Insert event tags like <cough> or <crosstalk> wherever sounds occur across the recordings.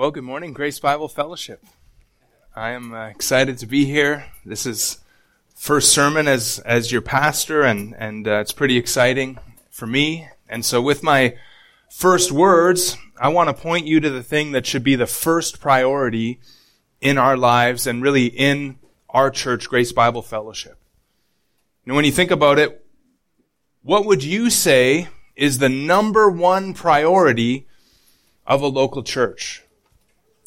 Well, good morning, Grace Bible Fellowship. I am uh, excited to be here. This is first sermon as as your pastor, and and uh, it's pretty exciting for me. And so, with my first words, I want to point you to the thing that should be the first priority in our lives, and really in our church, Grace Bible Fellowship. And when you think about it, what would you say is the number one priority of a local church?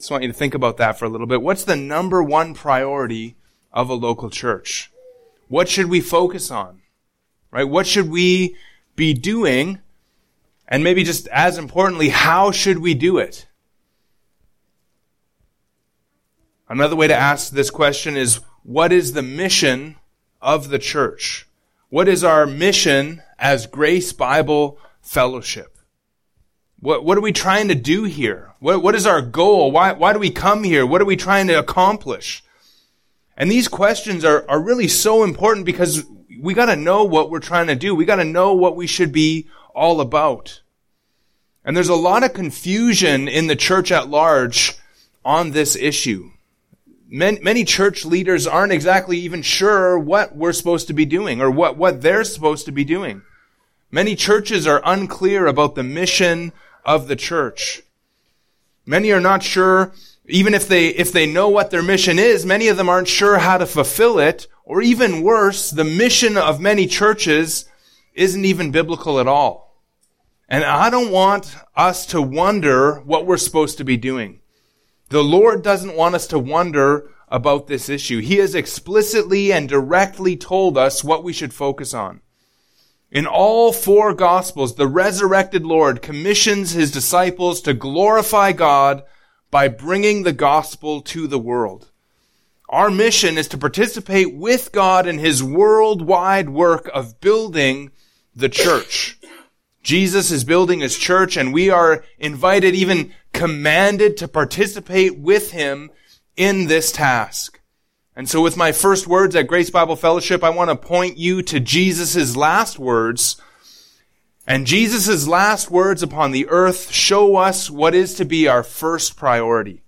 Just want you to think about that for a little bit. What's the number one priority of a local church? What should we focus on? Right? What should we be doing? And maybe just as importantly, how should we do it? Another way to ask this question is, what is the mission of the church? What is our mission as Grace Bible Fellowship? What, what are we trying to do here? What, what is our goal? Why, why do we come here? What are we trying to accomplish? And these questions are, are really so important because we gotta know what we're trying to do. We gotta know what we should be all about. And there's a lot of confusion in the church at large on this issue. Many, many church leaders aren't exactly even sure what we're supposed to be doing or what, what they're supposed to be doing. Many churches are unclear about the mission of the church. Many are not sure, even if they, if they know what their mission is, many of them aren't sure how to fulfill it, or even worse, the mission of many churches isn't even biblical at all. And I don't want us to wonder what we're supposed to be doing. The Lord doesn't want us to wonder about this issue. He has explicitly and directly told us what we should focus on. In all four gospels, the resurrected Lord commissions his disciples to glorify God by bringing the gospel to the world. Our mission is to participate with God in his worldwide work of building the church. Jesus is building his church and we are invited, even commanded to participate with him in this task. And so with my first words at Grace Bible Fellowship, I want to point you to Jesus' last words. And Jesus' last words upon the earth show us what is to be our first priority.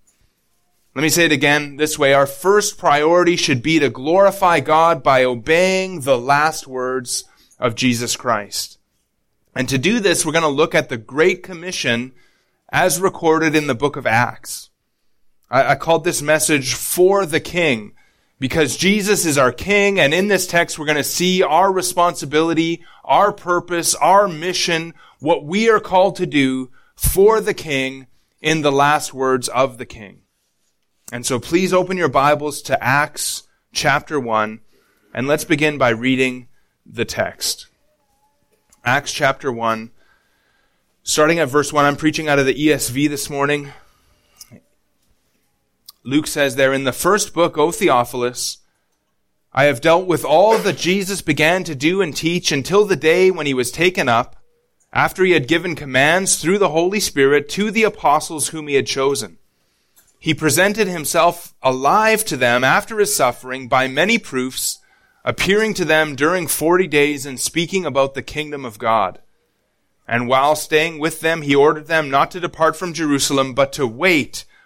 Let me say it again this way. Our first priority should be to glorify God by obeying the last words of Jesus Christ. And to do this, we're going to look at the Great Commission as recorded in the book of Acts. I, I called this message for the King because Jesus is our King, and in this text we're going to see our responsibility, our purpose, our mission, what we are called to do for the King in the last words of the King. And so please open your Bibles to Acts chapter 1, and let's begin by reading the text. Acts chapter 1, starting at verse 1. I'm preaching out of the ESV this morning. Luke says there, in the first book, O Theophilus, I have dealt with all that Jesus began to do and teach until the day when he was taken up, after he had given commands through the Holy Spirit to the apostles whom he had chosen. He presented himself alive to them after his suffering by many proofs, appearing to them during forty days and speaking about the kingdom of God. And while staying with them, he ordered them not to depart from Jerusalem, but to wait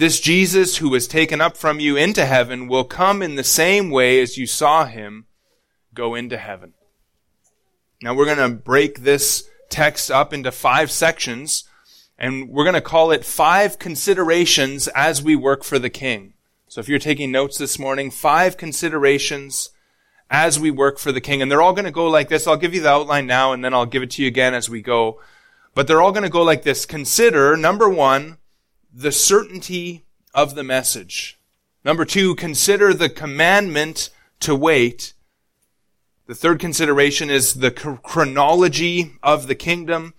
This Jesus who was taken up from you into heaven will come in the same way as you saw him go into heaven. Now we're going to break this text up into five sections and we're going to call it five considerations as we work for the king. So if you're taking notes this morning, five considerations as we work for the king. And they're all going to go like this. I'll give you the outline now and then I'll give it to you again as we go. But they're all going to go like this. Consider, number one, the certainty of the message. Number two, consider the commandment to wait. The third consideration is the chronology of the kingdom.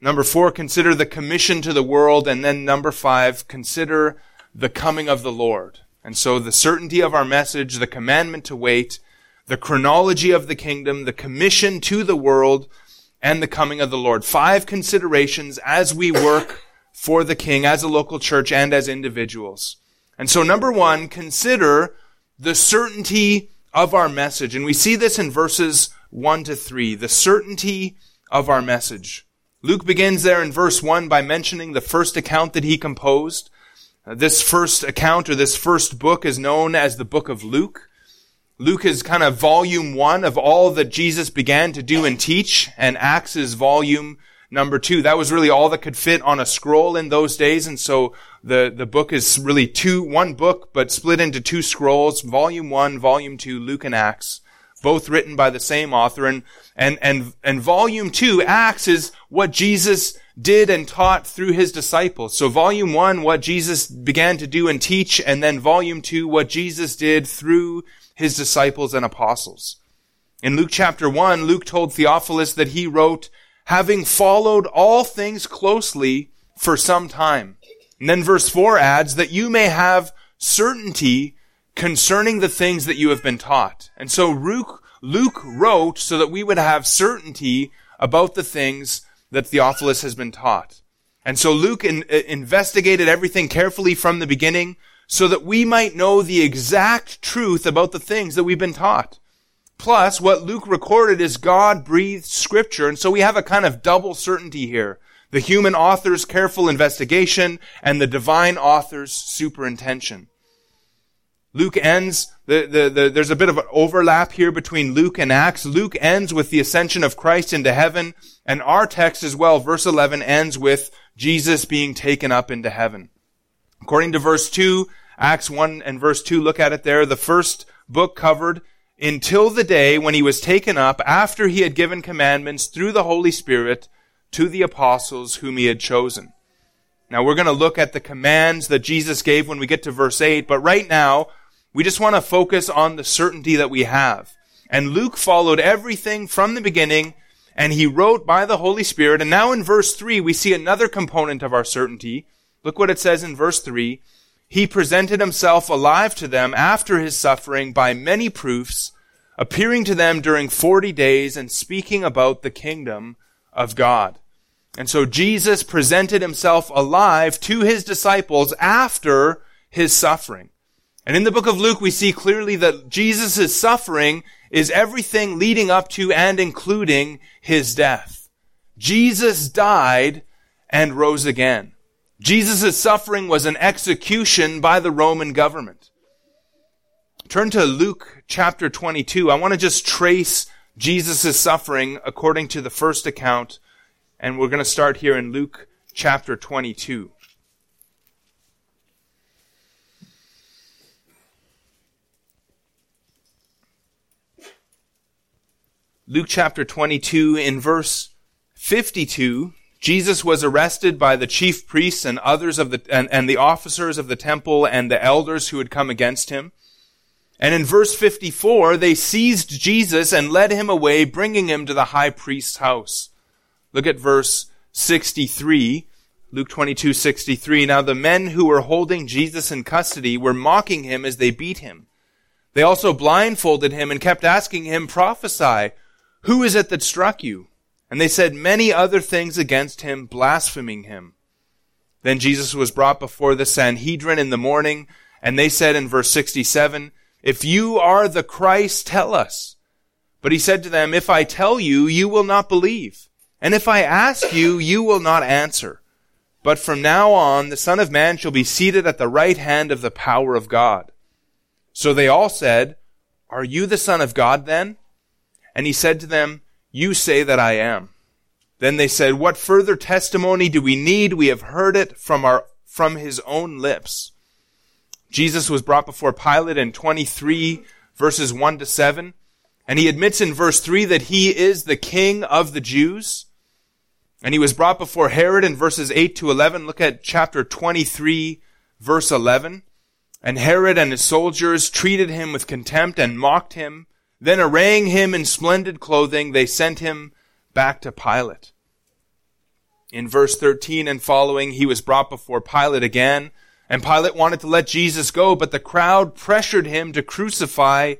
Number four, consider the commission to the world. And then number five, consider the coming of the Lord. And so the certainty of our message, the commandment to wait, the chronology of the kingdom, the commission to the world, and the coming of the Lord. Five considerations as we work for the king, as a local church, and as individuals. And so number one, consider the certainty of our message. And we see this in verses one to three, the certainty of our message. Luke begins there in verse one by mentioning the first account that he composed. Uh, this first account or this first book is known as the book of Luke. Luke is kind of volume one of all that Jesus began to do and teach, and Acts is volume number two. That was really all that could fit on a scroll in those days, and so the, the book is really two, one book, but split into two scrolls, volume one, volume two, Luke and Acts, both written by the same author, and, and, and, and volume two, Acts, is what Jesus did and taught through his disciples. So volume one, what Jesus began to do and teach, and then volume two, what Jesus did through his disciples and apostles. In Luke chapter one, Luke told Theophilus that he wrote, having followed all things closely for some time. And then verse four adds that you may have certainty concerning the things that you have been taught. And so Luke, Luke wrote so that we would have certainty about the things that Theophilus has been taught. And so Luke in, uh, investigated everything carefully from the beginning so that we might know the exact truth about the things that we've been taught. Plus, what Luke recorded is God breathed scripture, and so we have a kind of double certainty here. The human author's careful investigation and the divine author's superintention. Luke ends, the, the, the, there's a bit of an overlap here between Luke and Acts. Luke ends with the ascension of Christ into heaven, and our text as well, verse 11, ends with Jesus being taken up into heaven. According to verse 2, Acts 1 and verse 2, look at it there, the first book covered until the day when he was taken up after he had given commandments through the Holy Spirit to the apostles whom he had chosen. Now we're going to look at the commands that Jesus gave when we get to verse 8, but right now, we just want to focus on the certainty that we have. And Luke followed everything from the beginning and he wrote by the Holy Spirit. And now in verse 3, we see another component of our certainty. Look what it says in verse 3. He presented himself alive to them after his suffering by many proofs, appearing to them during 40 days and speaking about the kingdom of God. And so Jesus presented himself alive to his disciples after his suffering. And in the book of Luke, we see clearly that Jesus' suffering is everything leading up to and including his death. Jesus died and rose again. Jesus' suffering was an execution by the Roman government. Turn to Luke chapter 22. I want to just trace Jesus' suffering according to the first account, and we're going to start here in Luke chapter 22. Luke chapter 22 in verse 52, Jesus was arrested by the chief priests and others of the, and, and the officers of the temple and the elders who had come against him. And in verse 54, they seized Jesus and led him away, bringing him to the high priest's house. Look at verse 63, Luke 22, 63. Now the men who were holding Jesus in custody were mocking him as they beat him. They also blindfolded him and kept asking him, prophesy, who is it that struck you? And they said many other things against him, blaspheming him. Then Jesus was brought before the Sanhedrin in the morning, and they said in verse 67, If you are the Christ, tell us. But he said to them, If I tell you, you will not believe. And if I ask you, you will not answer. But from now on, the Son of Man shall be seated at the right hand of the power of God. So they all said, Are you the Son of God then? And he said to them, You say that I am. Then they said, What further testimony do we need? We have heard it from our, from his own lips. Jesus was brought before Pilate in 23 verses 1 to 7. And he admits in verse 3 that he is the king of the Jews. And he was brought before Herod in verses 8 to 11. Look at chapter 23, verse 11. And Herod and his soldiers treated him with contempt and mocked him. Then arraying him in splendid clothing, they sent him back to Pilate. In verse 13 and following, he was brought before Pilate again, and Pilate wanted to let Jesus go, but the crowd pressured him to crucify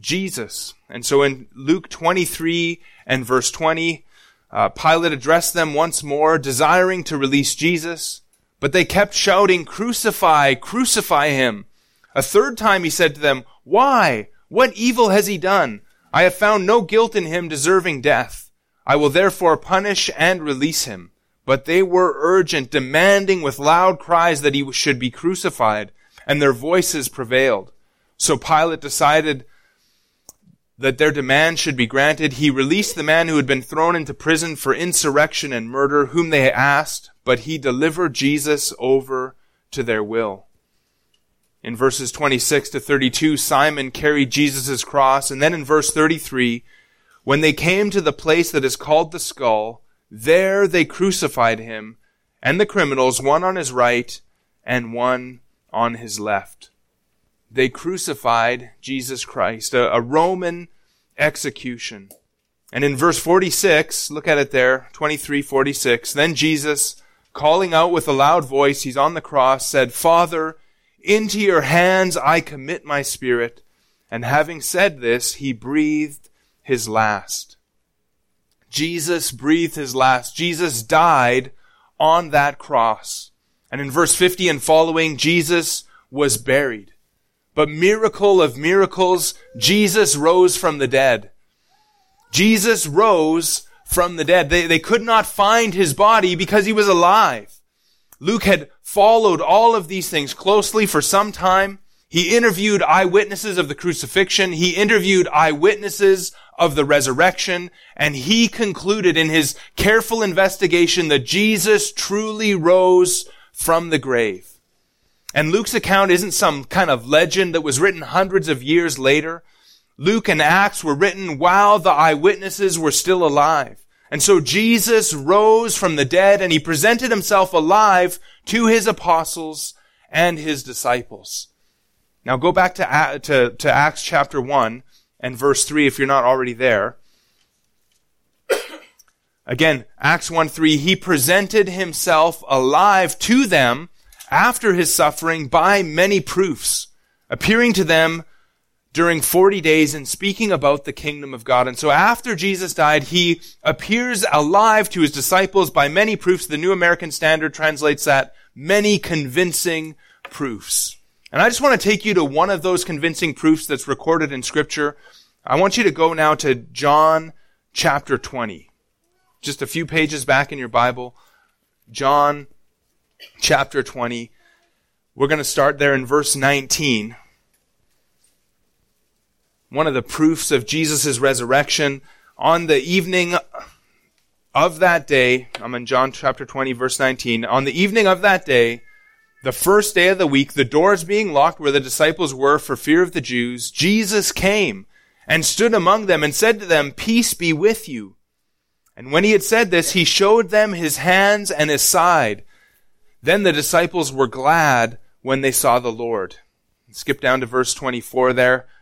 Jesus. And so in Luke 23 and verse 20, uh, Pilate addressed them once more, desiring to release Jesus, but they kept shouting, crucify, crucify him. A third time he said to them, why? What evil has he done? I have found no guilt in him deserving death. I will therefore punish and release him. But they were urgent, demanding with loud cries that he should be crucified, and their voices prevailed. So Pilate decided that their demand should be granted. He released the man who had been thrown into prison for insurrection and murder, whom they asked, but he delivered Jesus over to their will. In verses 26 to 32, Simon carried Jesus' cross. And then in verse 33, when they came to the place that is called the skull, there they crucified him and the criminals, one on his right and one on his left. They crucified Jesus Christ, a, a Roman execution. And in verse 46, look at it there, 23, 46, then Jesus, calling out with a loud voice, he's on the cross, said, Father, into your hands I commit my spirit. And having said this, he breathed his last. Jesus breathed his last. Jesus died on that cross. And in verse 50 and following, Jesus was buried. But miracle of miracles, Jesus rose from the dead. Jesus rose from the dead. They, they could not find his body because he was alive. Luke had followed all of these things closely for some time. He interviewed eyewitnesses of the crucifixion. He interviewed eyewitnesses of the resurrection. And he concluded in his careful investigation that Jesus truly rose from the grave. And Luke's account isn't some kind of legend that was written hundreds of years later. Luke and Acts were written while the eyewitnesses were still alive. And so Jesus rose from the dead and he presented himself alive to his apostles and his disciples. Now go back to, to, to Acts chapter 1 and verse 3 if you're not already there. <coughs> Again, Acts 1 3, he presented himself alive to them after his suffering by many proofs, appearing to them during 40 days and speaking about the kingdom of God. And so after Jesus died, he appears alive to his disciples by many proofs. The New American Standard translates that many convincing proofs. And I just want to take you to one of those convincing proofs that's recorded in scripture. I want you to go now to John chapter 20. Just a few pages back in your Bible. John chapter 20. We're going to start there in verse 19 one of the proofs of Jesus' resurrection. On the evening of that day, I'm in John chapter 20, verse 19. On the evening of that day, the first day of the week, the doors being locked where the disciples were for fear of the Jews, Jesus came and stood among them and said to them, Peace be with you. And when he had said this, he showed them his hands and his side. Then the disciples were glad when they saw the Lord. Skip down to verse 24 there.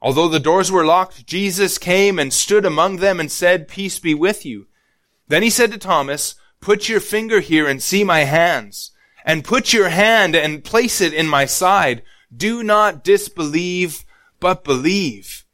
Although the doors were locked, Jesus came and stood among them and said, Peace be with you. Then he said to Thomas, Put your finger here and see my hands, and put your hand and place it in my side. Do not disbelieve, but believe.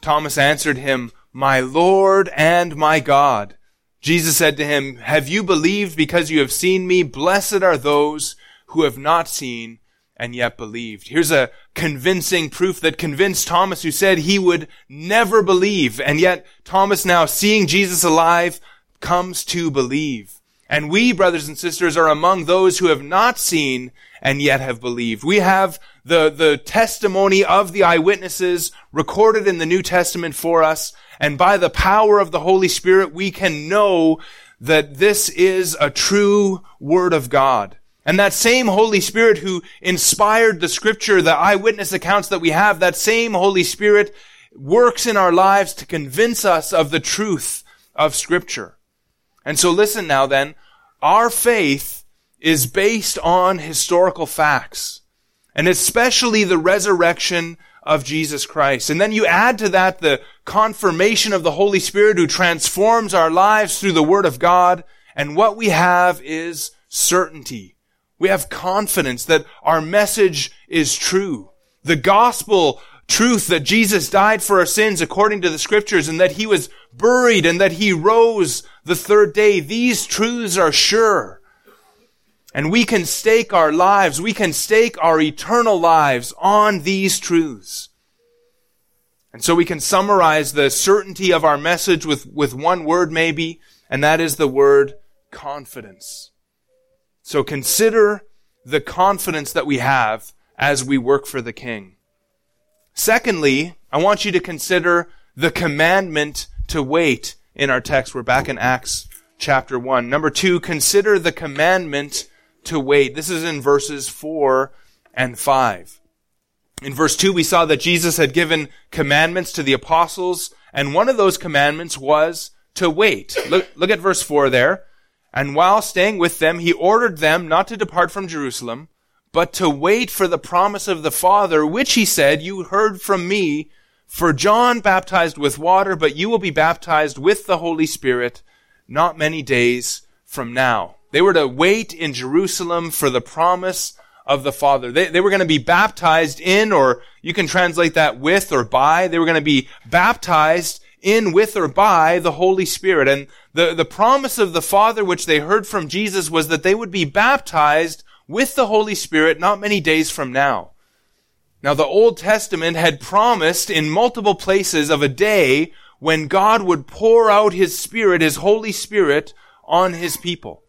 Thomas answered him, My Lord and my God. Jesus said to him, Have you believed because you have seen me? Blessed are those who have not seen and yet believed. Here's a convincing proof that convinced Thomas who said he would never believe. And yet Thomas now seeing Jesus alive comes to believe. And we, brothers and sisters, are among those who have not seen and yet have believed. We have the, the testimony of the eyewitnesses recorded in the New Testament for us. And by the power of the Holy Spirit, we can know that this is a true word of God. And that same Holy Spirit who inspired the scripture, the eyewitness accounts that we have, that same Holy Spirit works in our lives to convince us of the truth of scripture. And so listen now then, our faith is based on historical facts, and especially the resurrection of Jesus Christ. And then you add to that the confirmation of the Holy Spirit who transforms our lives through the Word of God, and what we have is certainty. We have confidence that our message is true. The gospel truth that Jesus died for our sins according to the scriptures and that he was buried and that he rose the third day. These truths are sure. And we can stake our lives, we can stake our eternal lives on these truths. And so we can summarize the certainty of our message with, with one word maybe, and that is the word confidence. So consider the confidence that we have as we work for the King. Secondly, I want you to consider the commandment to wait in our text. We're back in Acts chapter 1. Number two, consider the commandment to wait. This is in verses 4 and 5. In verse 2, we saw that Jesus had given commandments to the apostles, and one of those commandments was to wait. Look, look at verse 4 there. And while staying with them, he ordered them not to depart from Jerusalem, but to wait for the promise of the Father, which he said, you heard from me, for John baptized with water, but you will be baptized with the Holy Spirit not many days from now. They were to wait in Jerusalem for the promise of the Father. They, they were going to be baptized in, or you can translate that with or by. They were going to be baptized in with or by the Holy Spirit. And the, the promise of the Father, which they heard from Jesus, was that they would be baptized with the Holy Spirit not many days from now. Now, the Old Testament had promised in multiple places of a day when God would pour out His Spirit, His Holy Spirit, on His people.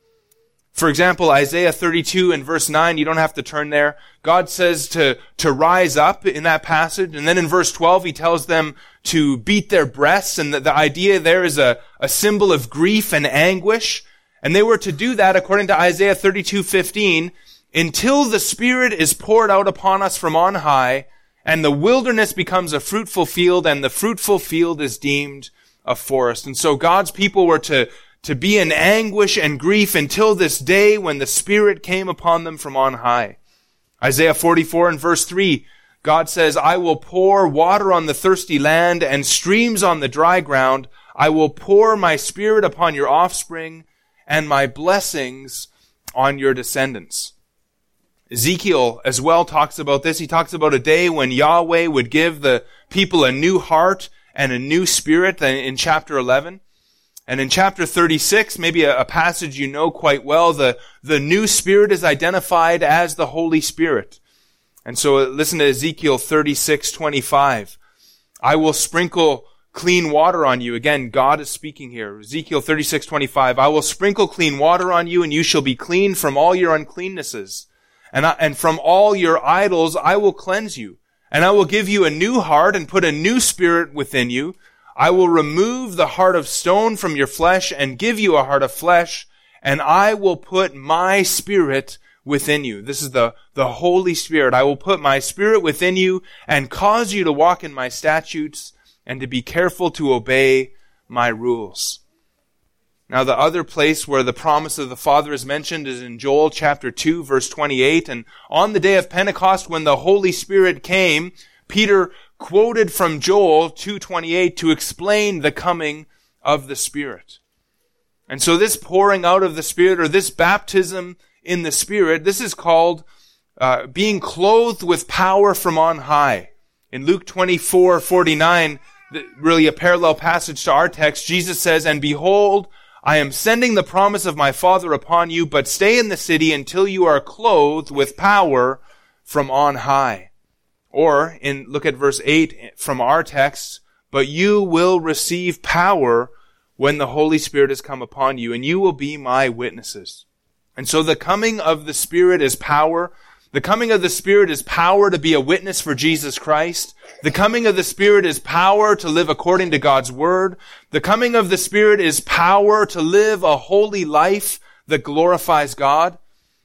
For example, Isaiah 32 and verse 9, you don't have to turn there. God says to, to rise up in that passage. And then in verse 12, he tells them to beat their breasts. And the, the idea there is a, a symbol of grief and anguish. And they were to do that according to Isaiah 32, 15, until the Spirit is poured out upon us from on high, and the wilderness becomes a fruitful field, and the fruitful field is deemed a forest. And so God's people were to to be in anguish and grief until this day when the Spirit came upon them from on high. Isaiah 44 and verse 3, God says, I will pour water on the thirsty land and streams on the dry ground. I will pour my Spirit upon your offspring and my blessings on your descendants. Ezekiel as well talks about this. He talks about a day when Yahweh would give the people a new heart and a new spirit in chapter 11. And in chapter 36, maybe a, a, passage you know quite well, the, the new spirit is identified as the Holy Spirit. And so uh, listen to Ezekiel 36, 25. I will sprinkle clean water on you. Again, God is speaking here. Ezekiel 36, 25. I will sprinkle clean water on you and you shall be clean from all your uncleannesses. And, I, and from all your idols I will cleanse you. And I will give you a new heart and put a new spirit within you. I will remove the heart of stone from your flesh and give you a heart of flesh, and I will put my spirit within you. This is the, the Holy Spirit. I will put my spirit within you and cause you to walk in my statutes and to be careful to obey my rules. Now, the other place where the promise of the Father is mentioned is in Joel chapter 2, verse 28. And on the day of Pentecost, when the Holy Spirit came, Peter quoted from Joel 2:28 to explain the coming of the Spirit. And so this pouring out of the Spirit or this baptism in the Spirit, this is called uh, being clothed with power from on high. In Luke 24:49, really a parallel passage to our text, Jesus says, "And behold, I am sending the promise of my Father upon you, but stay in the city until you are clothed with power from on high. Or in, look at verse 8 from our text, but you will receive power when the Holy Spirit has come upon you, and you will be my witnesses. And so the coming of the Spirit is power. The coming of the Spirit is power to be a witness for Jesus Christ. The coming of the Spirit is power to live according to God's Word. The coming of the Spirit is power to live a holy life that glorifies God.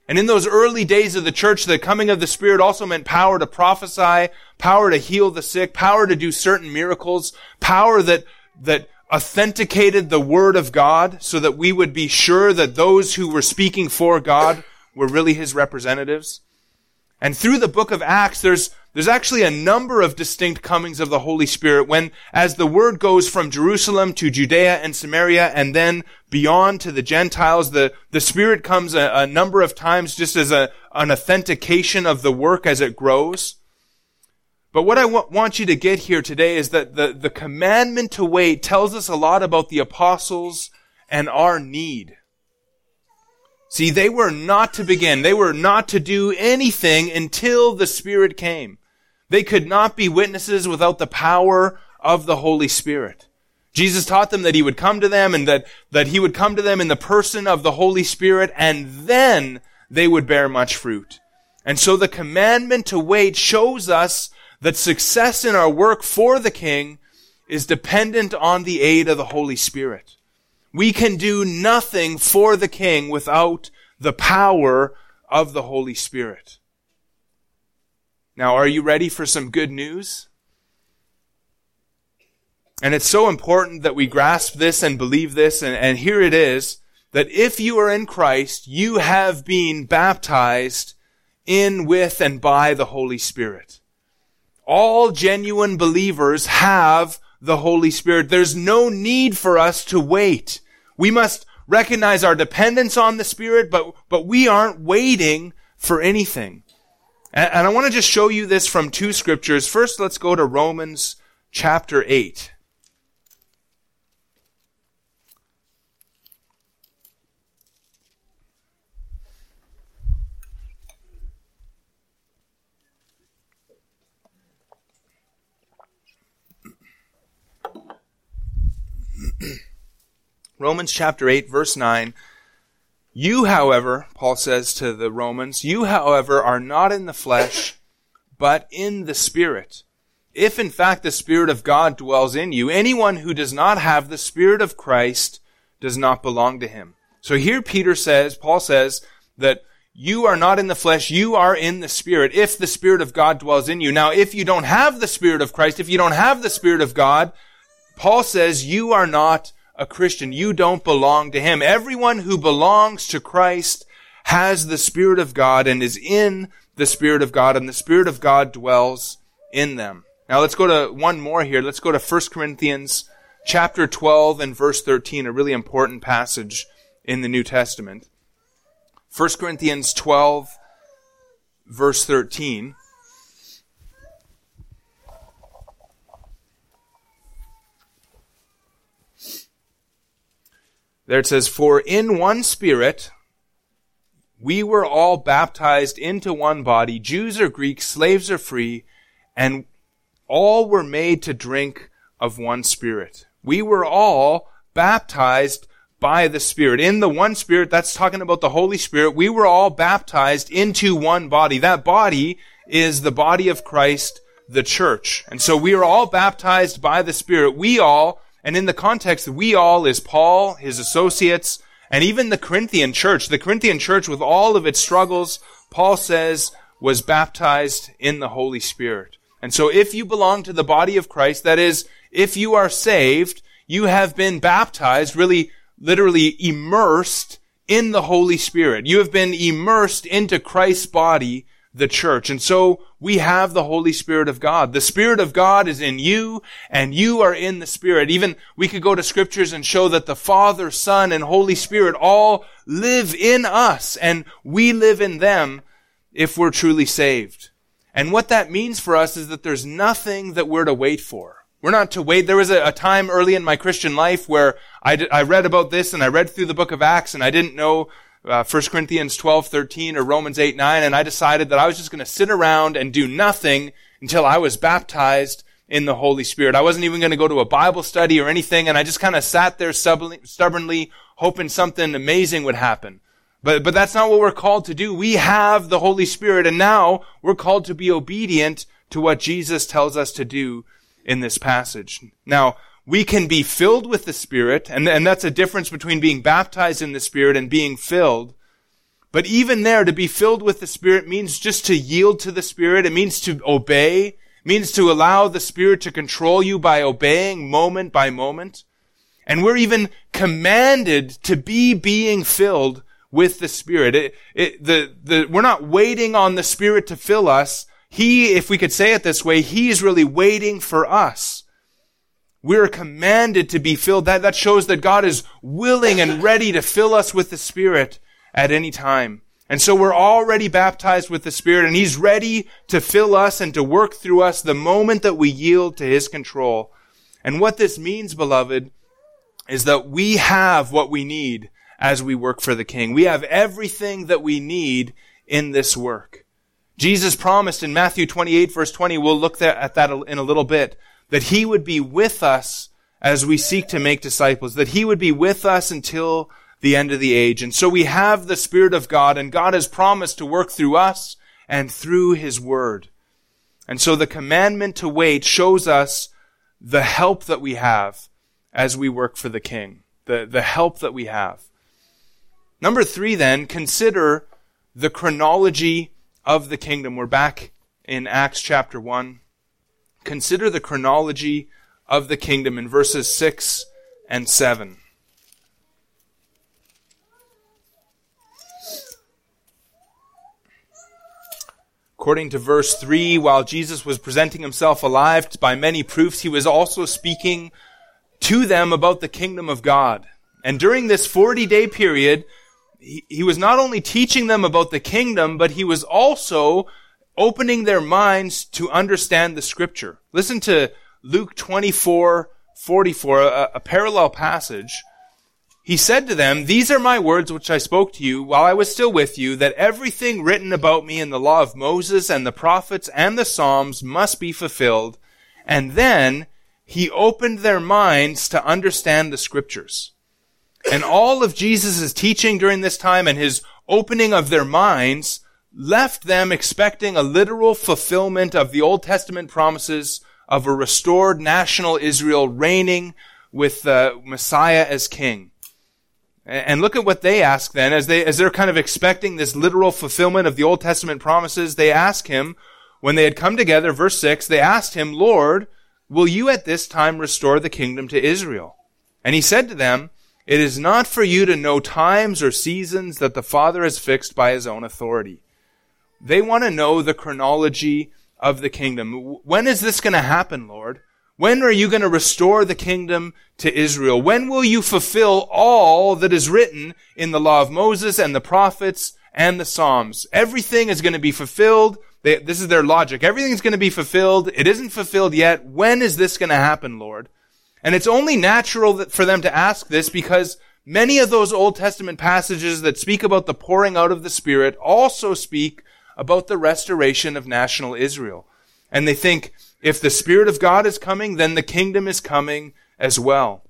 And in those early days of the church, the coming of the Spirit also meant power to prophesy, power to heal the sick, power to do certain miracles, power that, that authenticated the Word of God so that we would be sure that those who were speaking for God were really His representatives. And through the book of Acts, there's, there's actually a number of distinct comings of the Holy Spirit when, as the word goes from Jerusalem to Judea and Samaria and then beyond to the Gentiles, the, the Spirit comes a, a number of times just as a, an authentication of the work as it grows. But what I w- want you to get here today is that the, the commandment to wait tells us a lot about the apostles and our need. See, they were not to begin. They were not to do anything until the Spirit came. They could not be witnesses without the power of the Holy Spirit. Jesus taught them that He would come to them and that, that He would come to them in the person of the Holy Spirit and then they would bear much fruit. And so the commandment to wait shows us that success in our work for the King is dependent on the aid of the Holy Spirit. We can do nothing for the King without the power of the Holy Spirit. Now, are you ready for some good news? And it's so important that we grasp this and believe this, and, and here it is, that if you are in Christ, you have been baptized in, with, and by the Holy Spirit. All genuine believers have the Holy Spirit. There's no need for us to wait. We must recognize our dependence on the Spirit, but, but we aren't waiting for anything. And, I want to just show you this from two scriptures. First, let's go to Romans chapter 8. <clears throat> Romans chapter 8 verse 9. You, however, Paul says to the Romans, you, however, are not in the flesh, but in the Spirit. If in fact the Spirit of God dwells in you, anyone who does not have the Spirit of Christ does not belong to him. So here Peter says, Paul says, that you are not in the flesh, you are in the Spirit, if the Spirit of God dwells in you. Now, if you don't have the Spirit of Christ, if you don't have the Spirit of God, Paul says you are not a Christian. You don't belong to Him. Everyone who belongs to Christ has the Spirit of God and is in the Spirit of God, and the Spirit of God dwells in them. Now let's go to one more here. Let's go to 1 Corinthians chapter 12 and verse 13, a really important passage in the New Testament. 1 Corinthians 12 verse 13. There it says, For in one spirit we were all baptized into one body, Jews or Greeks, slaves or free, and all were made to drink of one spirit. We were all baptized by the Spirit. In the one Spirit, that's talking about the Holy Spirit, we were all baptized into one body. That body is the body of Christ, the church. And so we are all baptized by the Spirit. We all and in the context, we all is Paul, his associates, and even the Corinthian church. The Corinthian church, with all of its struggles, Paul says, was baptized in the Holy Spirit. And so if you belong to the body of Christ, that is, if you are saved, you have been baptized, really, literally immersed in the Holy Spirit. You have been immersed into Christ's body the church. And so we have the Holy Spirit of God. The Spirit of God is in you and you are in the Spirit. Even we could go to scriptures and show that the Father, Son, and Holy Spirit all live in us and we live in them if we're truly saved. And what that means for us is that there's nothing that we're to wait for. We're not to wait. There was a, a time early in my Christian life where I, I read about this and I read through the book of Acts and I didn't know uh, 1 Corinthians 12, 13 or Romans 8, 9, and I decided that I was just going to sit around and do nothing until I was baptized in the Holy Spirit. I wasn't even going to go to a Bible study or anything, and I just kind of sat there stubbornly, hoping something amazing would happen. But, but that's not what we're called to do. We have the Holy Spirit, and now we're called to be obedient to what Jesus tells us to do in this passage. Now, we can be filled with the Spirit, and, and that's a difference between being baptized in the Spirit and being filled. But even there, to be filled with the Spirit means just to yield to the Spirit. It means to obey. Means to allow the Spirit to control you by obeying moment by moment. And we're even commanded to be being filled with the Spirit. It, it, the, the, we're not waiting on the Spirit to fill us. He, if we could say it this way, He is really waiting for us. We're commanded to be filled. That, that shows that God is willing and ready to fill us with the Spirit at any time. And so we're already baptized with the Spirit and He's ready to fill us and to work through us the moment that we yield to His control. And what this means, beloved, is that we have what we need as we work for the King. We have everything that we need in this work. Jesus promised in Matthew 28 verse 20, we'll look at that in a little bit, that he would be with us as we seek to make disciples, that he would be with us until the end of the age. And so we have the Spirit of God, and God has promised to work through us and through his word. And so the commandment to wait shows us the help that we have as we work for the King, the, the help that we have. Number three, then, consider the chronology of the kingdom. We're back in Acts chapter 1 consider the chronology of the kingdom in verses 6 and 7. According to verse 3, while Jesus was presenting himself alive by many proofs, he was also speaking to them about the kingdom of God. And during this 40 day period, he, he was not only teaching them about the kingdom, but he was also opening their minds to understand the scripture. Listen to Luke 24, 44, a, a, parallel passage. He said to them, These are my words which I spoke to you while I was still with you, that everything written about me in the law of Moses and the prophets and the Psalms must be fulfilled. And then he opened their minds to understand the scriptures. And all of Jesus' teaching during this time and his opening of their minds left them expecting a literal fulfillment of the Old Testament promises of a restored national Israel reigning with the Messiah as king. And look at what they ask then, as they, as they're kind of expecting this literal fulfillment of the Old Testament promises, they ask him, when they had come together, verse 6, they asked him, Lord, will you at this time restore the kingdom to Israel? And he said to them, It is not for you to know times or seasons that the Father has fixed by his own authority they want to know the chronology of the kingdom. When is this going to happen, Lord? When are you going to restore the kingdom to Israel? When will you fulfill all that is written in the law of Moses and the prophets and the Psalms? Everything is going to be fulfilled. They, this is their logic. Everything's going to be fulfilled. It isn't fulfilled yet. When is this going to happen, Lord? And it's only natural for them to ask this because many of those Old Testament passages that speak about the pouring out of the Spirit also speak about the restoration of national Israel. And they think if the Spirit of God is coming, then the kingdom is coming as well.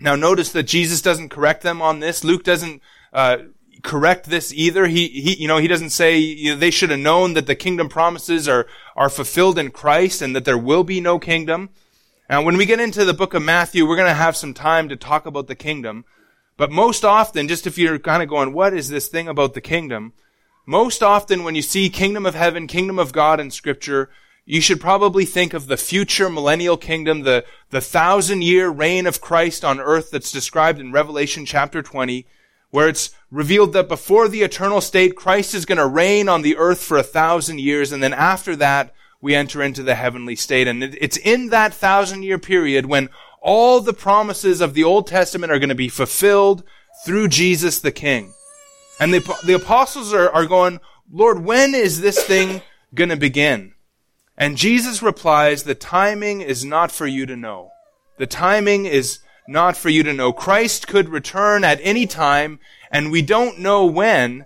Now notice that Jesus doesn't correct them on this. Luke doesn't uh, correct this either. He, he, you know, he doesn't say you know, they should have known that the kingdom promises are are fulfilled in Christ and that there will be no kingdom. Now, when we get into the book of Matthew, we're going to have some time to talk about the kingdom. But most often, just if you're kind of going, what is this thing about the kingdom? Most often when you see kingdom of heaven, kingdom of God in scripture, you should probably think of the future millennial kingdom, the, the thousand year reign of Christ on earth that's described in Revelation chapter 20, where it's revealed that before the eternal state, Christ is going to reign on the earth for a thousand years, and then after that, we enter into the heavenly state. And it's in that thousand year period when all the promises of the Old Testament are going to be fulfilled through Jesus the King. And the, the apostles are, are going, Lord, when is this thing going to begin? And Jesus replies, the timing is not for you to know. The timing is not for you to know. Christ could return at any time, and we don't know when,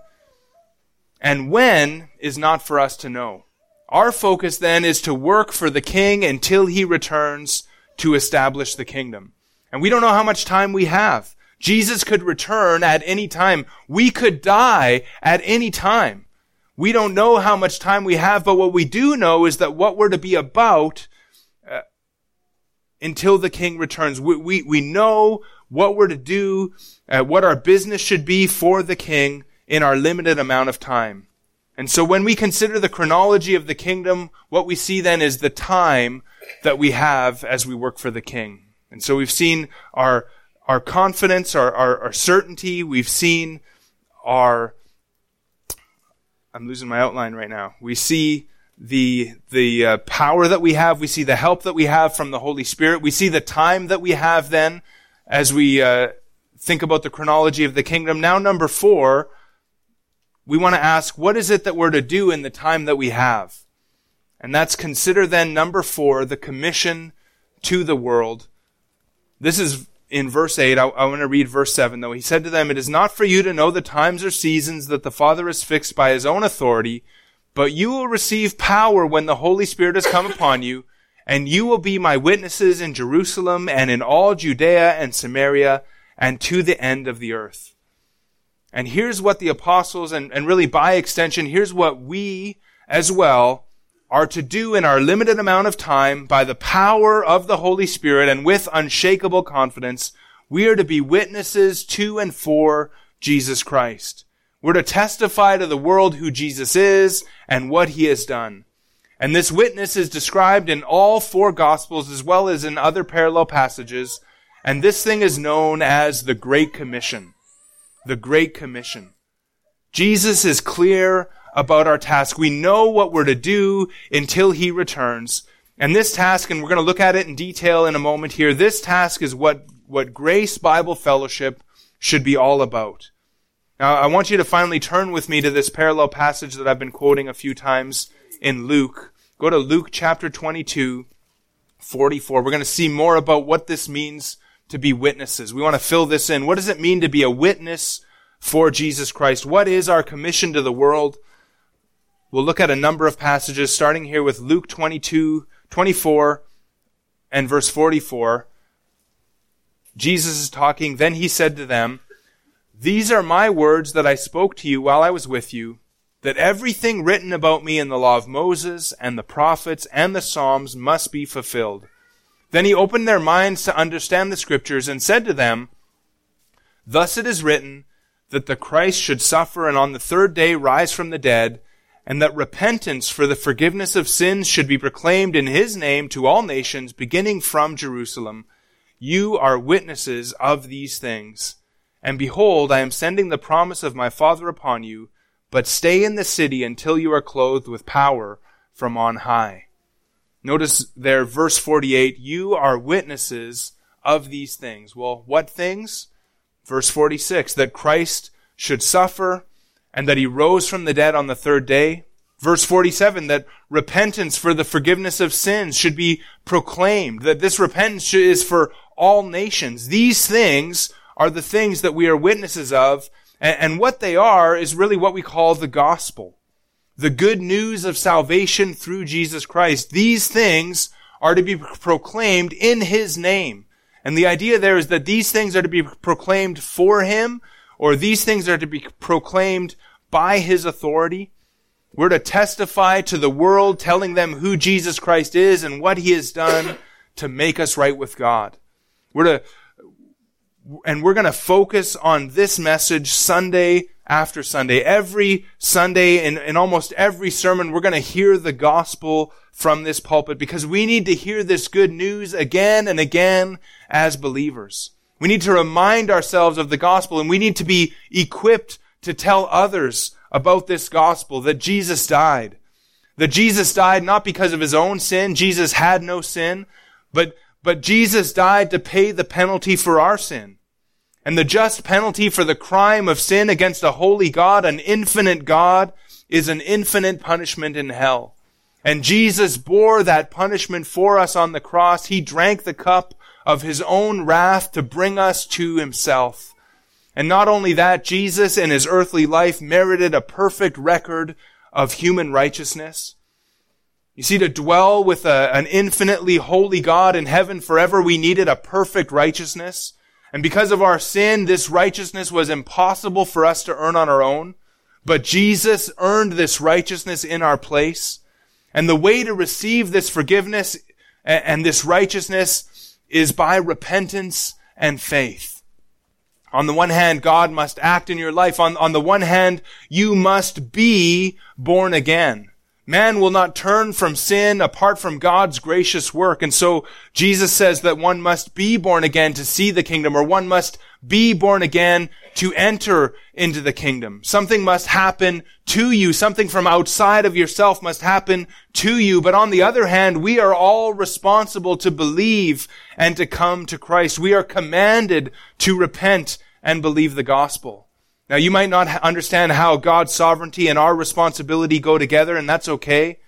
and when is not for us to know. Our focus then is to work for the king until he returns to establish the kingdom. And we don't know how much time we have. Jesus could return at any time. We could die at any time. We don't know how much time we have, but what we do know is that what we're to be about uh, until the king returns. We, we, we know what we're to do, uh, what our business should be for the king in our limited amount of time. And so when we consider the chronology of the kingdom, what we see then is the time that we have as we work for the king. And so we've seen our, our confidence, our, our, our certainty. We've seen our, I'm losing my outline right now. We see the, the uh, power that we have. We see the help that we have from the Holy Spirit. We see the time that we have then as we uh, think about the chronology of the kingdom. Now, number four, we want to ask, what is it that we're to do in the time that we have? And that's consider then number four, the commission to the world. This is in verse 8. I, I, want to read verse 7 though. He said to them, It is not for you to know the times or seasons that the Father has fixed by his own authority, but you will receive power when the Holy Spirit has come upon you, and you will be my witnesses in Jerusalem and in all Judea and Samaria and to the end of the earth. And here's what the apostles, and, and really by extension, here's what we as well are to do in our limited amount of time by the power of the Holy Spirit and with unshakable confidence. We are to be witnesses to and for Jesus Christ. We're to testify to the world who Jesus is and what he has done. And this witness is described in all four gospels as well as in other parallel passages. And this thing is known as the Great Commission the Great Commission. Jesus is clear about our task. We know what we're to do until he returns. And this task, and we're going to look at it in detail in a moment here, this task is what, what Grace Bible Fellowship should be all about. Now, I want you to finally turn with me to this parallel passage that I've been quoting a few times in Luke. Go to Luke chapter 22, 44. We're going to see more about what this means to be witnesses. We want to fill this in. What does it mean to be a witness for Jesus Christ? What is our commission to the world? We'll look at a number of passages, starting here with Luke 22, 24, and verse 44. Jesus is talking. Then he said to them, These are my words that I spoke to you while I was with you, that everything written about me in the law of Moses and the prophets and the Psalms must be fulfilled. Then he opened their minds to understand the scriptures and said to them, Thus it is written that the Christ should suffer and on the third day rise from the dead, and that repentance for the forgiveness of sins should be proclaimed in his name to all nations, beginning from Jerusalem. You are witnesses of these things. And behold, I am sending the promise of my Father upon you, but stay in the city until you are clothed with power from on high. Notice there, verse 48, you are witnesses of these things. Well, what things? Verse 46, that Christ should suffer and that he rose from the dead on the third day. Verse 47, that repentance for the forgiveness of sins should be proclaimed, that this repentance is for all nations. These things are the things that we are witnesses of, and, what they are is really what we call the gospel the good news of salvation through Jesus Christ. These things are to be proclaimed in His name. And the idea there is that these things are to be proclaimed for Him, or these things are to be proclaimed by His authority. We're to testify to the world, telling them who Jesus Christ is and what He has done to make us right with God. We're to, and we're going to focus on this message Sunday after Sunday. Every Sunday in, in almost every sermon, we're going to hear the gospel from this pulpit because we need to hear this good news again and again as believers. We need to remind ourselves of the gospel and we need to be equipped to tell others about this gospel that Jesus died. That Jesus died not because of his own sin. Jesus had no sin, but, but Jesus died to pay the penalty for our sin. And the just penalty for the crime of sin against a holy God, an infinite God, is an infinite punishment in hell. And Jesus bore that punishment for us on the cross. He drank the cup of his own wrath to bring us to himself. And not only that, Jesus in his earthly life merited a perfect record of human righteousness. You see, to dwell with a, an infinitely holy God in heaven forever, we needed a perfect righteousness. And because of our sin, this righteousness was impossible for us to earn on our own. But Jesus earned this righteousness in our place. And the way to receive this forgiveness and this righteousness is by repentance and faith. On the one hand, God must act in your life. On, on the one hand, you must be born again. Man will not turn from sin apart from God's gracious work. And so Jesus says that one must be born again to see the kingdom, or one must be born again to enter into the kingdom. Something must happen to you. Something from outside of yourself must happen to you. But on the other hand, we are all responsible to believe and to come to Christ. We are commanded to repent and believe the gospel. Now, you might not understand how God's sovereignty and our responsibility go together, and that's okay.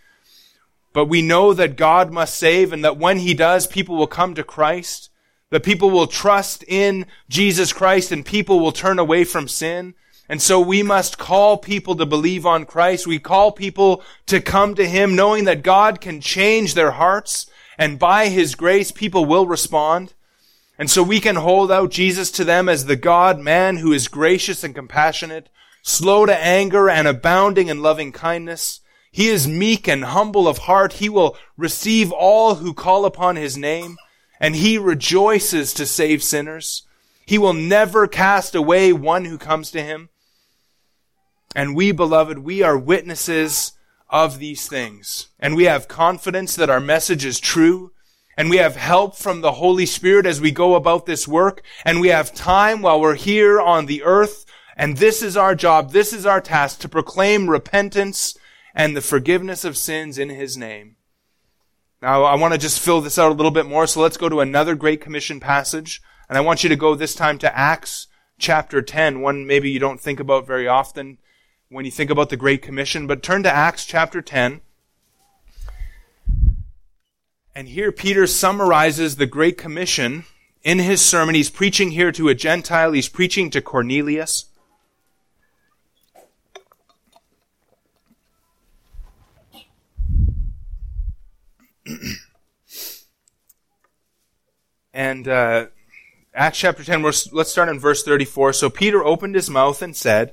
But we know that God must save and that when He does, people will come to Christ, that people will trust in Jesus Christ and people will turn away from sin. And so we must call people to believe on Christ. We call people to come to Him knowing that God can change their hearts and by His grace people will respond. And so we can hold out Jesus to them as the God man who is gracious and compassionate, slow to anger and abounding in loving kindness. He is meek and humble of heart. He will receive all who call upon his name, and he rejoices to save sinners. He will never cast away one who comes to him. And we, beloved, we are witnesses of these things. And we have confidence that our message is true and we have help from the Holy Spirit as we go about this work, and we have time while we're here on the earth, and this is our job, this is our task, to proclaim repentance and the forgiveness of sins in His name. Now, I want to just fill this out a little bit more, so let's go to another Great Commission passage, and I want you to go this time to Acts chapter 10, one maybe you don't think about very often when you think about the Great Commission, but turn to Acts chapter 10. And here Peter summarizes the Great Commission in his sermon. He's preaching here to a Gentile. He's preaching to Cornelius. <clears throat> and uh, Acts chapter 10, let's start in verse 34. So Peter opened his mouth and said,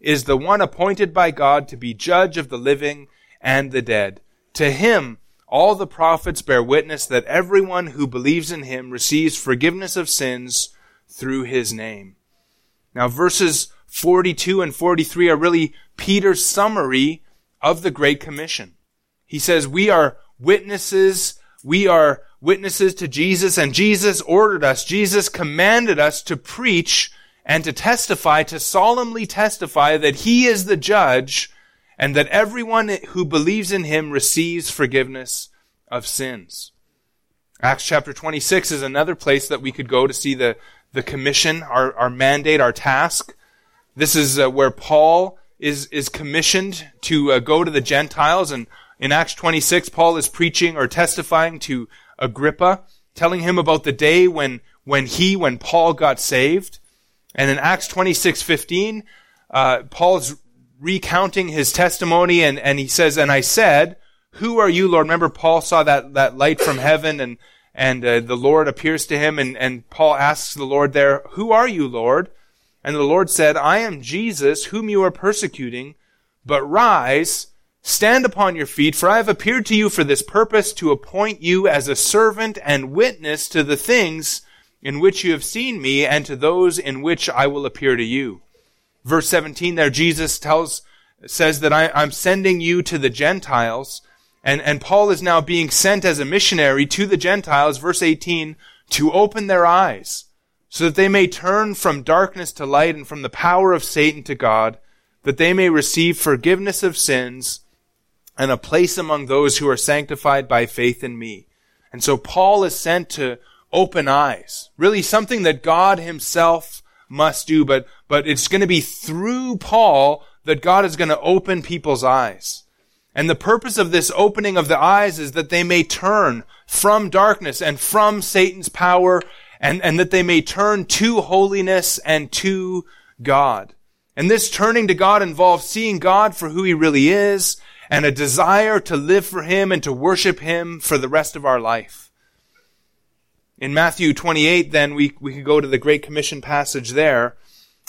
is the one appointed by God to be judge of the living and the dead. To him, all the prophets bear witness that everyone who believes in him receives forgiveness of sins through his name. Now, verses 42 and 43 are really Peter's summary of the Great Commission. He says, We are witnesses, we are witnesses to Jesus, and Jesus ordered us, Jesus commanded us to preach and to testify, to solemnly testify that he is the judge and that everyone who believes in him receives forgiveness of sins. Acts chapter 26 is another place that we could go to see the, the commission, our, our mandate, our task. This is uh, where Paul is, is commissioned to uh, go to the Gentiles. And in Acts 26, Paul is preaching or testifying to Agrippa, telling him about the day when, when he, when Paul got saved. And in Acts 26, 15, uh, Paul's recounting his testimony and, and he says, and I said, who are you, Lord? Remember Paul saw that, that light from heaven and, and uh, the Lord appears to him, and, and Paul asks the Lord there, Who are you, Lord? And the Lord said, I am Jesus, whom you are persecuting, but rise, stand upon your feet, for I have appeared to you for this purpose, to appoint you as a servant and witness to the things in which you have seen me, and to those in which I will appear to you. Verse 17 there, Jesus tells, says that I, I'm sending you to the Gentiles, and, and Paul is now being sent as a missionary to the Gentiles, verse 18, to open their eyes so that they may turn from darkness to light and from the power of Satan to God, that they may receive forgiveness of sins and a place among those who are sanctified by faith in me. And so Paul is sent to open eyes. Really something that God himself must do, but, but it's going to be through Paul that God is going to open people's eyes. And the purpose of this opening of the eyes is that they may turn from darkness and from Satan's power and, and that they may turn to holiness and to God. And this turning to God involves seeing God for who he really is and a desire to live for him and to worship him for the rest of our life. In Matthew 28, then, we, we could go to the Great Commission passage there,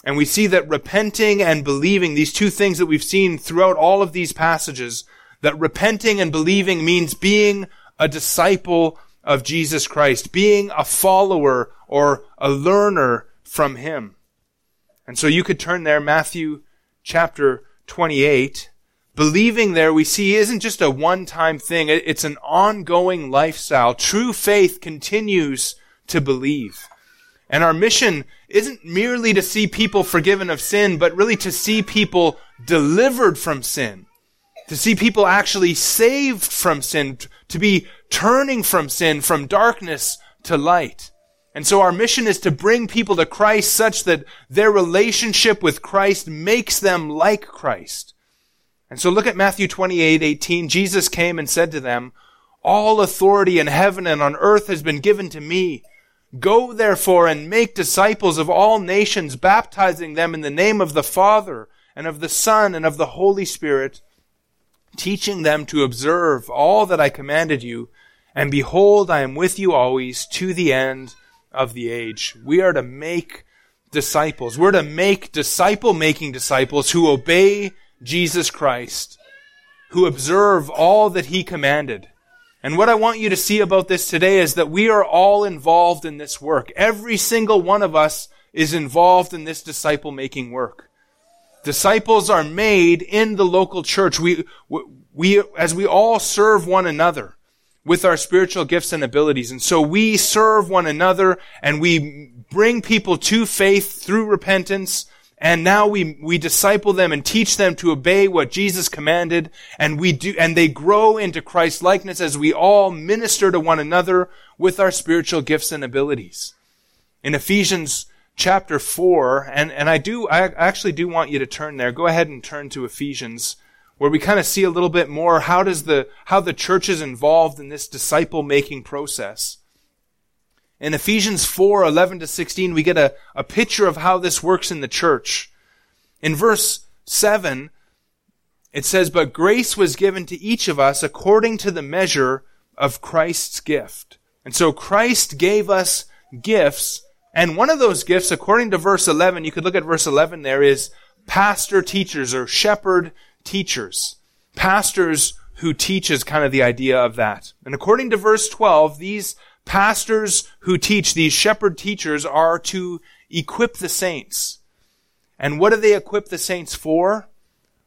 and we see that repenting and believing, these two things that we've seen throughout all of these passages, that repenting and believing means being a disciple of Jesus Christ, being a follower or a learner from Him. And so you could turn there, Matthew chapter 28. Believing there we see isn't just a one-time thing. It's an ongoing lifestyle. True faith continues to believe. And our mission isn't merely to see people forgiven of sin, but really to see people delivered from sin to see people actually saved from sin, to be turning from sin, from darkness to light. And so our mission is to bring people to Christ such that their relationship with Christ makes them like Christ. And so look at Matthew 28, 18. Jesus came and said to them, All authority in heaven and on earth has been given to me. Go therefore and make disciples of all nations, baptizing them in the name of the Father and of the Son and of the Holy Spirit, teaching them to observe all that I commanded you. And behold, I am with you always to the end of the age. We are to make disciples. We're to make disciple making disciples who obey Jesus Christ, who observe all that he commanded. And what I want you to see about this today is that we are all involved in this work. Every single one of us is involved in this disciple making work. Disciples are made in the local church. We, we, as we all serve one another with our spiritual gifts and abilities. And so we serve one another and we bring people to faith through repentance. And now we, we disciple them and teach them to obey what Jesus commanded. And we do, and they grow into Christ likeness as we all minister to one another with our spiritual gifts and abilities. In Ephesians chapter 4, and, and I do, I actually do want you to turn there. Go ahead and turn to Ephesians, where we kind of see a little bit more how does the, how the church is involved in this disciple making process. In Ephesians 4, 11 to 16, we get a, a picture of how this works in the church. In verse 7, it says, But grace was given to each of us according to the measure of Christ's gift. And so Christ gave us gifts and one of those gifts, according to verse 11, you could look at verse 11 there, is pastor teachers or shepherd teachers. Pastors who teach is kind of the idea of that. And according to verse 12, these pastors who teach, these shepherd teachers are to equip the saints. And what do they equip the saints for?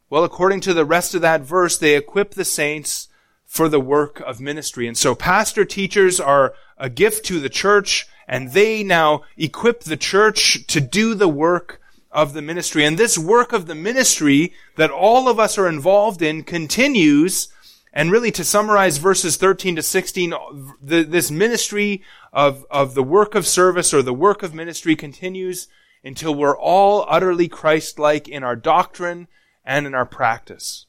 Well, according to the rest of that verse, they equip the saints for the work of ministry. And so pastor teachers are a gift to the church and they now equip the church to do the work of the ministry. And this work of the ministry that all of us are involved in continues. And really to summarize verses 13 to 16, the, this ministry of, of the work of service or the work of ministry continues until we're all utterly Christ-like in our doctrine and in our practice.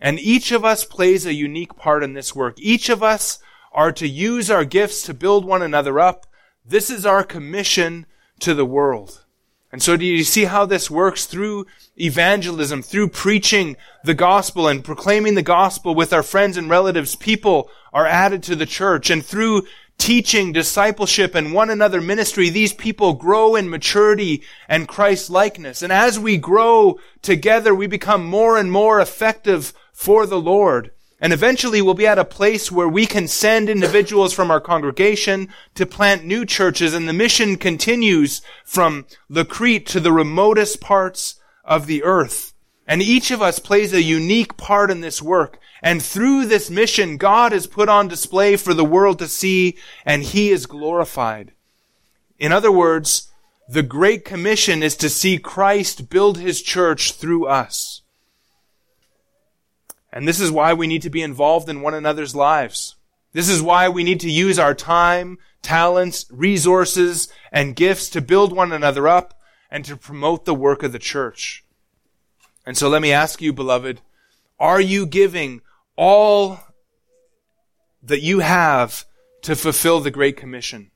And each of us plays a unique part in this work. Each of us are to use our gifts to build one another up this is our commission to the world. And so do you see how this works through evangelism, through preaching the gospel and proclaiming the gospel with our friends and relatives? People are added to the church and through teaching, discipleship, and one another ministry, these people grow in maturity and Christ likeness. And as we grow together, we become more and more effective for the Lord. And eventually we'll be at a place where we can send individuals from our congregation to plant new churches and the mission continues from Crete to the remotest parts of the earth. And each of us plays a unique part in this work. And through this mission, God is put on display for the world to see and He is glorified. In other words, the Great Commission is to see Christ build His church through us. And this is why we need to be involved in one another's lives. This is why we need to use our time, talents, resources, and gifts to build one another up and to promote the work of the church. And so let me ask you, beloved, are you giving all that you have to fulfill the Great Commission?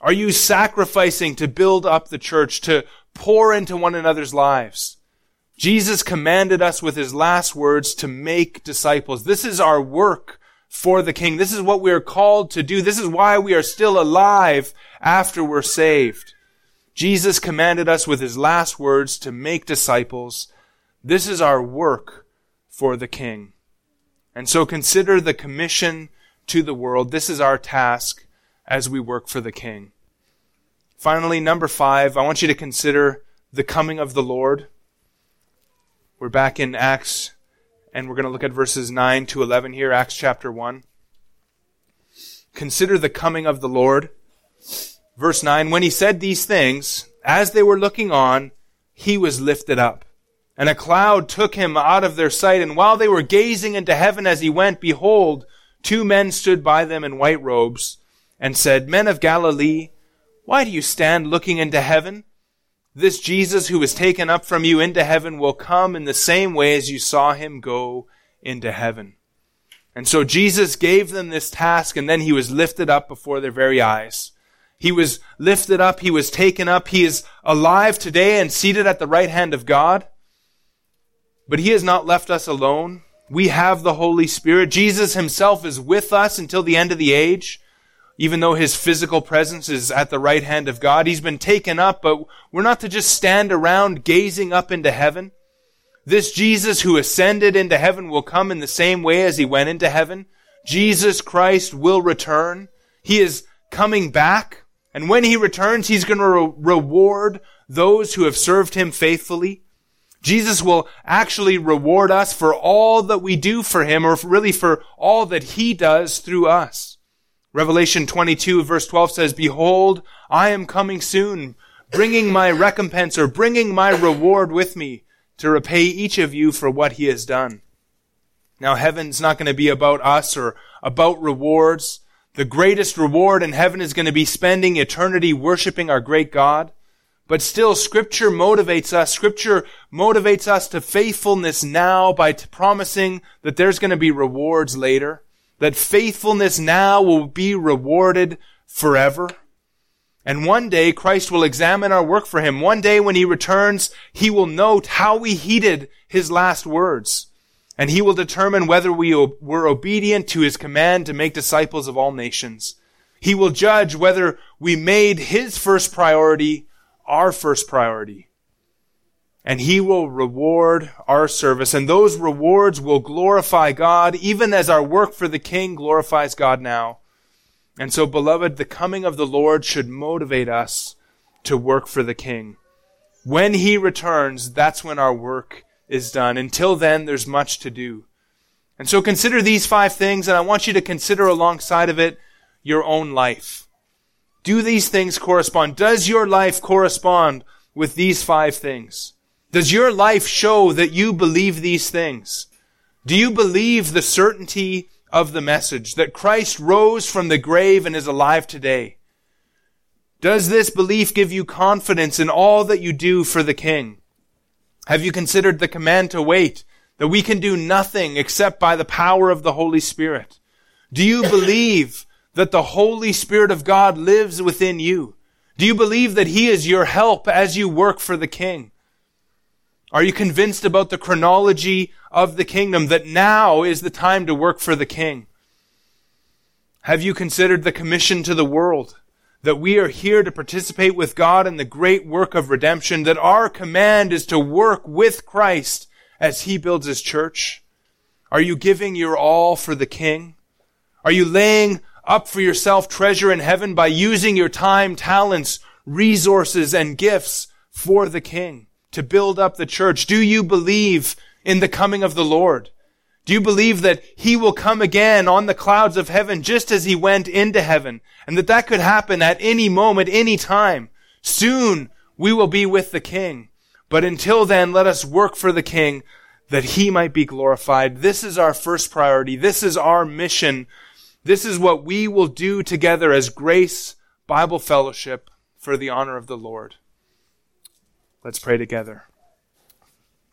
Are you sacrificing to build up the church, to pour into one another's lives? Jesus commanded us with his last words to make disciples. This is our work for the King. This is what we are called to do. This is why we are still alive after we're saved. Jesus commanded us with his last words to make disciples. This is our work for the King. And so consider the commission to the world. This is our task as we work for the King. Finally, number five, I want you to consider the coming of the Lord. We're back in Acts, and we're going to look at verses 9 to 11 here, Acts chapter 1. Consider the coming of the Lord. Verse 9, when he said these things, as they were looking on, he was lifted up. And a cloud took him out of their sight, and while they were gazing into heaven as he went, behold, two men stood by them in white robes, and said, Men of Galilee, why do you stand looking into heaven? This Jesus who was taken up from you into heaven will come in the same way as you saw him go into heaven. And so Jesus gave them this task and then he was lifted up before their very eyes. He was lifted up. He was taken up. He is alive today and seated at the right hand of God. But he has not left us alone. We have the Holy Spirit. Jesus himself is with us until the end of the age even though his physical presence is at the right hand of God. He's been taken up, but we're not to just stand around gazing up into heaven. This Jesus who ascended into heaven will come in the same way as he went into heaven. Jesus Christ will return. He is coming back. And when he returns, he's going to re- reward those who have served him faithfully. Jesus will actually reward us for all that we do for him, or really for all that he does through us. Revelation 22 verse 12 says, Behold, I am coming soon, bringing my recompense or bringing my reward with me to repay each of you for what he has done. Now heaven's not going to be about us or about rewards. The greatest reward in heaven is going to be spending eternity worshiping our great God. But still, scripture motivates us. Scripture motivates us to faithfulness now by t- promising that there's going to be rewards later that faithfulness now will be rewarded forever. And one day Christ will examine our work for him. One day when he returns, he will note how we heeded his last words. And he will determine whether we were obedient to his command to make disciples of all nations. He will judge whether we made his first priority our first priority and he will reward our service. And those rewards will glorify God, even as our work for the King glorifies God now. And so, beloved, the coming of the Lord should motivate us to work for the King. When he returns, that's when our work is done. Until then, there's much to do. And so consider these five things, and I want you to consider alongside of it your own life. Do these things correspond? Does your life correspond with these five things? Does your life show that you believe these things? Do you believe the certainty of the message that Christ rose from the grave and is alive today? Does this belief give you confidence in all that you do for the King? Have you considered the command to wait, that we can do nothing except by the power of the Holy Spirit? Do you <laughs> believe that the Holy Spirit of God lives within you? Do you believe that He is your help as you work for the King? Are you convinced about the chronology of the kingdom that now is the time to work for the king? Have you considered the commission to the world? That we are here to participate with God in the great work of redemption, that our command is to work with Christ as He builds His church? Are you giving your all for the King? Are you laying up for yourself treasure in heaven by using your time, talents, resources, and gifts for the King to build up the church? Do you believe in the coming of the Lord? Do you believe that he will come again on the clouds of heaven just as he went into heaven and that that could happen at any moment, any time? Soon we will be with the king. But until then, let us work for the king that he might be glorified. This is our first priority. This is our mission. This is what we will do together as Grace Bible Fellowship for the honor of the Lord. Let's pray together.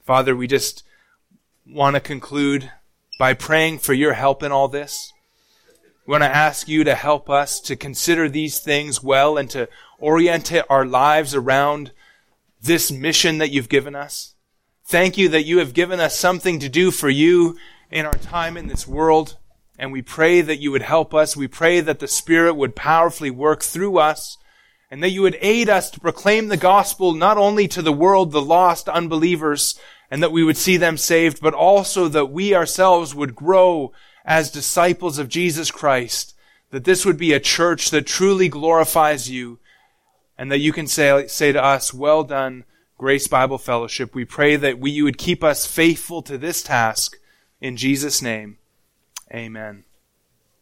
Father, we just want to conclude by praying for your help in all this. We want to ask you to help us to consider these things well and to orient our lives around this mission that you've given us. Thank you that you have given us something to do for you in our time in this world. And we pray that you would help us. We pray that the Spirit would powerfully work through us and that you would aid us to proclaim the gospel not only to the world, the lost unbelievers, and that we would see them saved, but also that we ourselves would grow as disciples of Jesus Christ, that this would be a church that truly glorifies you, and that you can say, say to us, well done, Grace Bible Fellowship. We pray that we, you would keep us faithful to this task. In Jesus' name, amen.